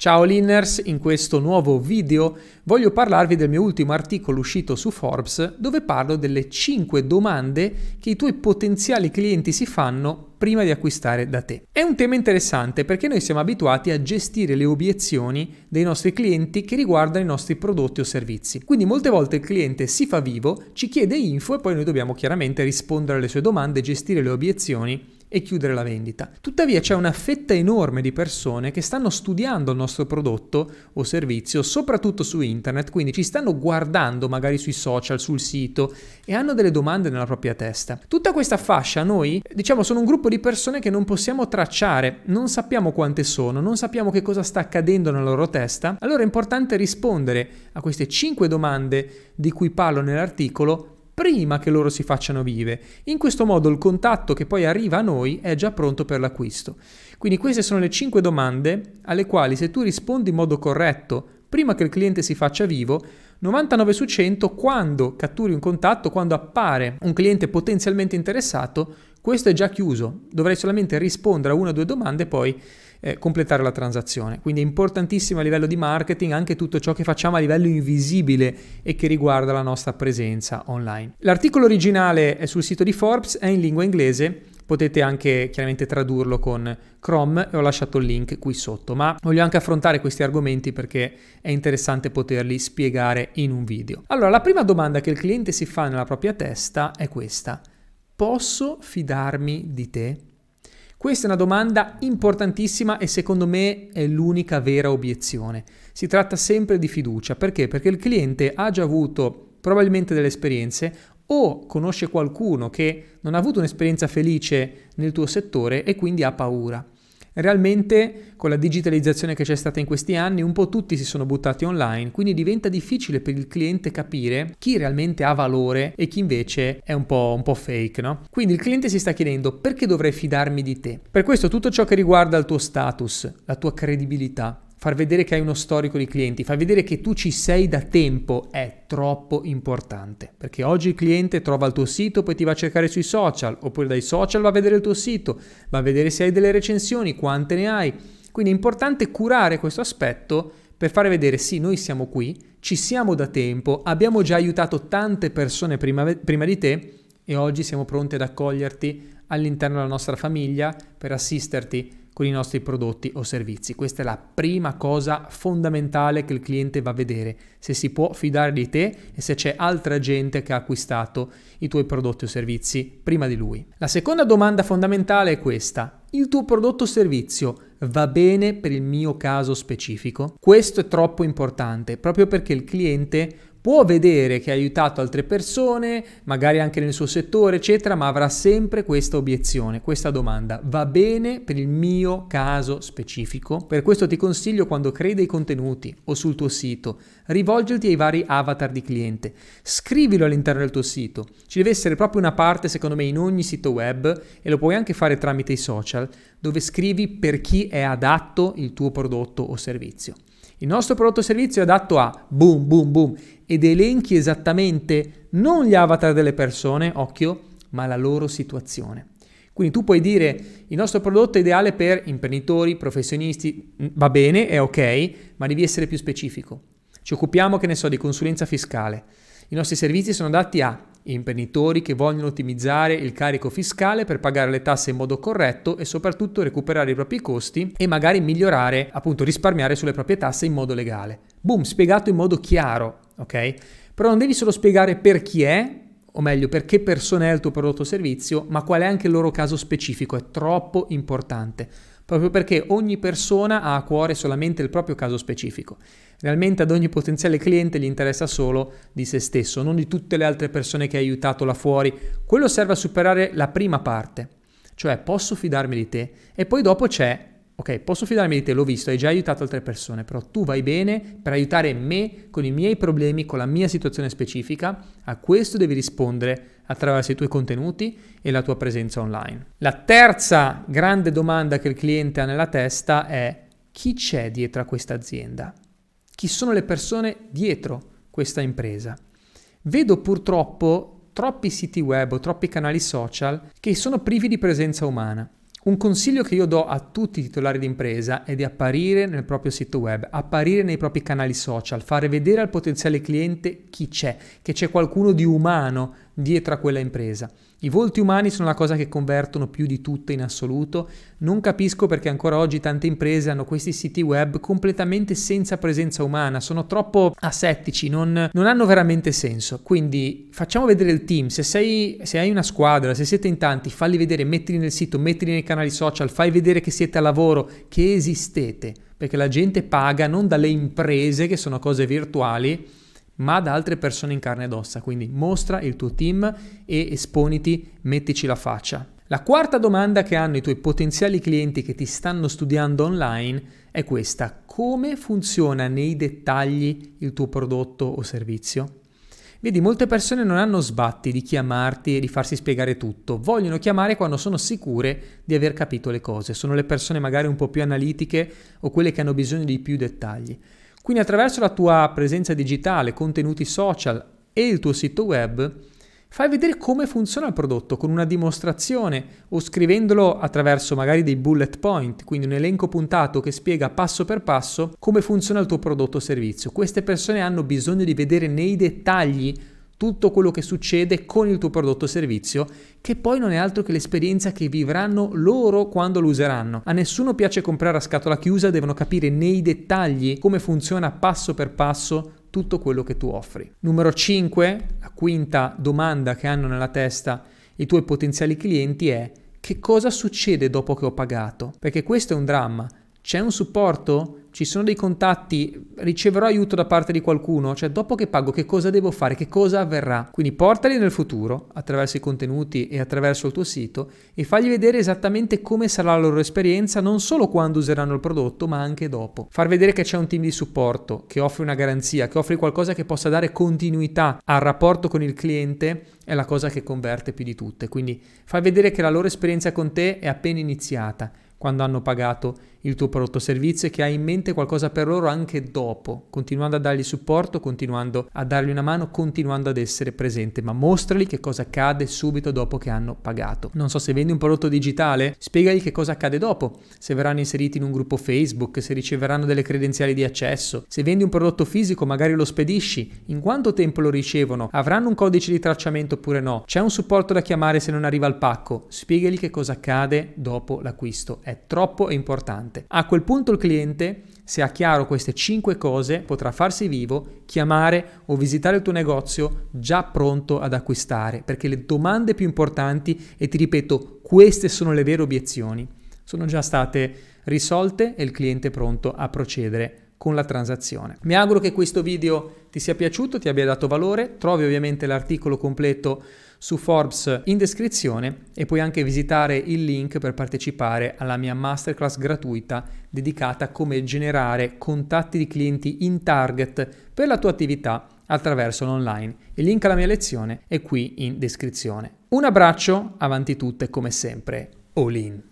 Ciao Linners, in questo nuovo video voglio parlarvi del mio ultimo articolo uscito su Forbes dove parlo delle 5 domande che i tuoi potenziali clienti si fanno prima di acquistare da te. È un tema interessante perché noi siamo abituati a gestire le obiezioni dei nostri clienti che riguardano i nostri prodotti o servizi. Quindi molte volte il cliente si fa vivo, ci chiede info e poi noi dobbiamo chiaramente rispondere alle sue domande, gestire le obiezioni e chiudere la vendita. Tuttavia c'è una fetta enorme di persone che stanno studiando il nostro prodotto o servizio, soprattutto su internet, quindi ci stanno guardando magari sui social, sul sito e hanno delle domande nella propria testa. Tutta questa fascia noi, diciamo, sono un gruppo di persone che non possiamo tracciare, non sappiamo quante sono, non sappiamo che cosa sta accadendo nella loro testa. Allora è importante rispondere a queste 5 domande di cui parlo nell'articolo prima che loro si facciano vive. In questo modo il contatto che poi arriva a noi è già pronto per l'acquisto. Quindi queste sono le 5 domande alle quali se tu rispondi in modo corretto prima che il cliente si faccia vivo, 99 su 100 quando catturi un contatto, quando appare un cliente potenzialmente interessato, questo è già chiuso. Dovrei solamente rispondere a una o due domande e poi eh, completare la transazione. Quindi è importantissimo a livello di marketing anche tutto ciò che facciamo a livello invisibile e che riguarda la nostra presenza online. L'articolo originale è sul sito di Forbes, è in lingua inglese, potete anche chiaramente tradurlo con Chrome e ho lasciato il link qui sotto, ma voglio anche affrontare questi argomenti perché è interessante poterli spiegare in un video. Allora, la prima domanda che il cliente si fa nella propria testa è questa. Posso fidarmi di te? Questa è una domanda importantissima e secondo me è l'unica vera obiezione. Si tratta sempre di fiducia. Perché? Perché il cliente ha già avuto probabilmente delle esperienze o conosce qualcuno che non ha avuto un'esperienza felice nel tuo settore e quindi ha paura. Realmente con la digitalizzazione che c'è stata in questi anni un po' tutti si sono buttati online, quindi diventa difficile per il cliente capire chi realmente ha valore e chi invece è un po', un po fake, no? Quindi il cliente si sta chiedendo perché dovrei fidarmi di te? Per questo tutto ciò che riguarda il tuo status, la tua credibilità, far vedere che hai uno storico di clienti, far vedere che tu ci sei da tempo è troppo importante. Perché oggi il cliente trova il tuo sito, poi ti va a cercare sui social, oppure dai social va a vedere il tuo sito, va a vedere se hai delle recensioni, quante ne hai. Quindi è importante curare questo aspetto per fare vedere sì, noi siamo qui, ci siamo da tempo, abbiamo già aiutato tante persone prima, prima di te e oggi siamo pronti ad accoglierti all'interno della nostra famiglia per assisterti con i nostri prodotti o servizi. Questa è la prima cosa fondamentale che il cliente va a vedere, se si può fidare di te e se c'è altra gente che ha acquistato i tuoi prodotti o servizi prima di lui. La seconda domanda fondamentale è questa. Il tuo prodotto o servizio va bene per il mio caso specifico? Questo è troppo importante proprio perché il cliente può vedere che ha aiutato altre persone, magari anche nel suo settore, eccetera, ma avrà sempre questa obiezione, questa domanda. Va bene per il mio caso specifico? Per questo ti consiglio quando crei dei contenuti o sul tuo sito, rivolgerti ai vari avatar di cliente. Scrivilo all'interno del tuo sito. Ci deve essere proprio una parte, secondo me, in ogni sito web e lo puoi anche fare tramite i social, dove scrivi per chi è adatto il tuo prodotto o servizio. Il nostro prodotto servizio è adatto a boom, boom, boom ed elenchi esattamente non gli avatar delle persone, occhio, ma la loro situazione. Quindi tu puoi dire il nostro prodotto è ideale per imprenditori, professionisti, mm, va bene, è ok, ma devi essere più specifico. Ci occupiamo, che ne so, di consulenza fiscale. I nostri servizi sono adatti a imprenditori che vogliono ottimizzare il carico fiscale per pagare le tasse in modo corretto e soprattutto recuperare i propri costi e magari migliorare, appunto risparmiare sulle proprie tasse in modo legale. Boom, spiegato in modo chiaro, ok? Però non devi solo spiegare per chi è, o meglio, per che persona è il tuo prodotto o servizio, ma qual è anche il loro caso specifico, è troppo importante proprio perché ogni persona ha a cuore solamente il proprio caso specifico. Realmente ad ogni potenziale cliente gli interessa solo di se stesso, non di tutte le altre persone che hai aiutato là fuori. Quello serve a superare la prima parte, cioè posso fidarmi di te e poi dopo c'è ok, posso fidarmi di te, l'ho visto, hai già aiutato altre persone, però tu vai bene per aiutare me con i miei problemi, con la mia situazione specifica, a questo devi rispondere attraverso i tuoi contenuti e la tua presenza online. La terza grande domanda che il cliente ha nella testa è chi c'è dietro a questa azienda? Chi sono le persone dietro questa impresa? Vedo purtroppo troppi siti web o troppi canali social che sono privi di presenza umana. Un consiglio che io do a tutti i titolari di impresa è di apparire nel proprio sito web, apparire nei propri canali social, fare vedere al potenziale cliente chi c'è, che c'è qualcuno di umano dietro a quella impresa. I volti umani sono la cosa che convertono più di tutte in assoluto. Non capisco perché ancora oggi tante imprese hanno questi siti web completamente senza presenza umana, sono troppo asettici, non, non hanno veramente senso. Quindi facciamo vedere il team, se, sei, se hai una squadra, se siete in tanti, falli vedere, mettili nel sito, mettili nei canali social, fai vedere che siete a lavoro, che esistete, perché la gente paga non dalle imprese che sono cose virtuali ma da altre persone in carne ed ossa. Quindi mostra il tuo team e esponiti, mettici la faccia. La quarta domanda che hanno i tuoi potenziali clienti che ti stanno studiando online è questa. Come funziona nei dettagli il tuo prodotto o servizio? Vedi, molte persone non hanno sbatti di chiamarti e di farsi spiegare tutto, vogliono chiamare quando sono sicure di aver capito le cose, sono le persone magari un po' più analitiche o quelle che hanno bisogno di più dettagli. Quindi attraverso la tua presenza digitale, contenuti social e il tuo sito web, fai vedere come funziona il prodotto con una dimostrazione o scrivendolo attraverso magari dei bullet point, quindi un elenco puntato che spiega passo per passo come funziona il tuo prodotto o servizio. Queste persone hanno bisogno di vedere nei dettagli tutto quello che succede con il tuo prodotto o servizio, che poi non è altro che l'esperienza che vivranno loro quando lo useranno. A nessuno piace comprare a scatola chiusa, devono capire nei dettagli come funziona passo per passo tutto quello che tu offri. Numero 5, la quinta domanda che hanno nella testa i tuoi potenziali clienti è che cosa succede dopo che ho pagato? Perché questo è un dramma. C'è un supporto? Ci sono dei contatti? Riceverò aiuto da parte di qualcuno? Cioè, dopo che pago, che cosa devo fare? Che cosa avverrà? Quindi portali nel futuro, attraverso i contenuti e attraverso il tuo sito, e fagli vedere esattamente come sarà la loro esperienza, non solo quando useranno il prodotto, ma anche dopo. Far vedere che c'è un team di supporto, che offre una garanzia, che offre qualcosa che possa dare continuità al rapporto con il cliente, è la cosa che converte più di tutte. Quindi fai vedere che la loro esperienza con te è appena iniziata quando hanno pagato il tuo prodotto o servizio e che hai in mente qualcosa per loro anche dopo, continuando a dargli supporto, continuando a dargli una mano, continuando ad essere presente, ma mostrali che cosa accade subito dopo che hanno pagato. Non so se vendi un prodotto digitale, spiegagli che cosa accade dopo, se verranno inseriti in un gruppo Facebook, se riceveranno delle credenziali di accesso, se vendi un prodotto fisico magari lo spedisci, in quanto tempo lo ricevono, avranno un codice di tracciamento oppure no, c'è un supporto da chiamare se non arriva il pacco, spiegagli che cosa accade dopo l'acquisto è troppo importante. A quel punto il cliente, se ha chiaro queste 5 cose, potrà farsi vivo, chiamare o visitare il tuo negozio già pronto ad acquistare, perché le domande più importanti, e ti ripeto, queste sono le vere obiezioni, sono già state risolte e il cliente è pronto a procedere con la transazione. Mi auguro che questo video ti sia piaciuto, ti abbia dato valore, trovi ovviamente l'articolo completo su Forbes in descrizione e puoi anche visitare il link per partecipare alla mia masterclass gratuita dedicata a come generare contatti di clienti in target per la tua attività attraverso l'online. Il link alla mia lezione è qui in descrizione. Un abbraccio, avanti tutte come sempre, all in.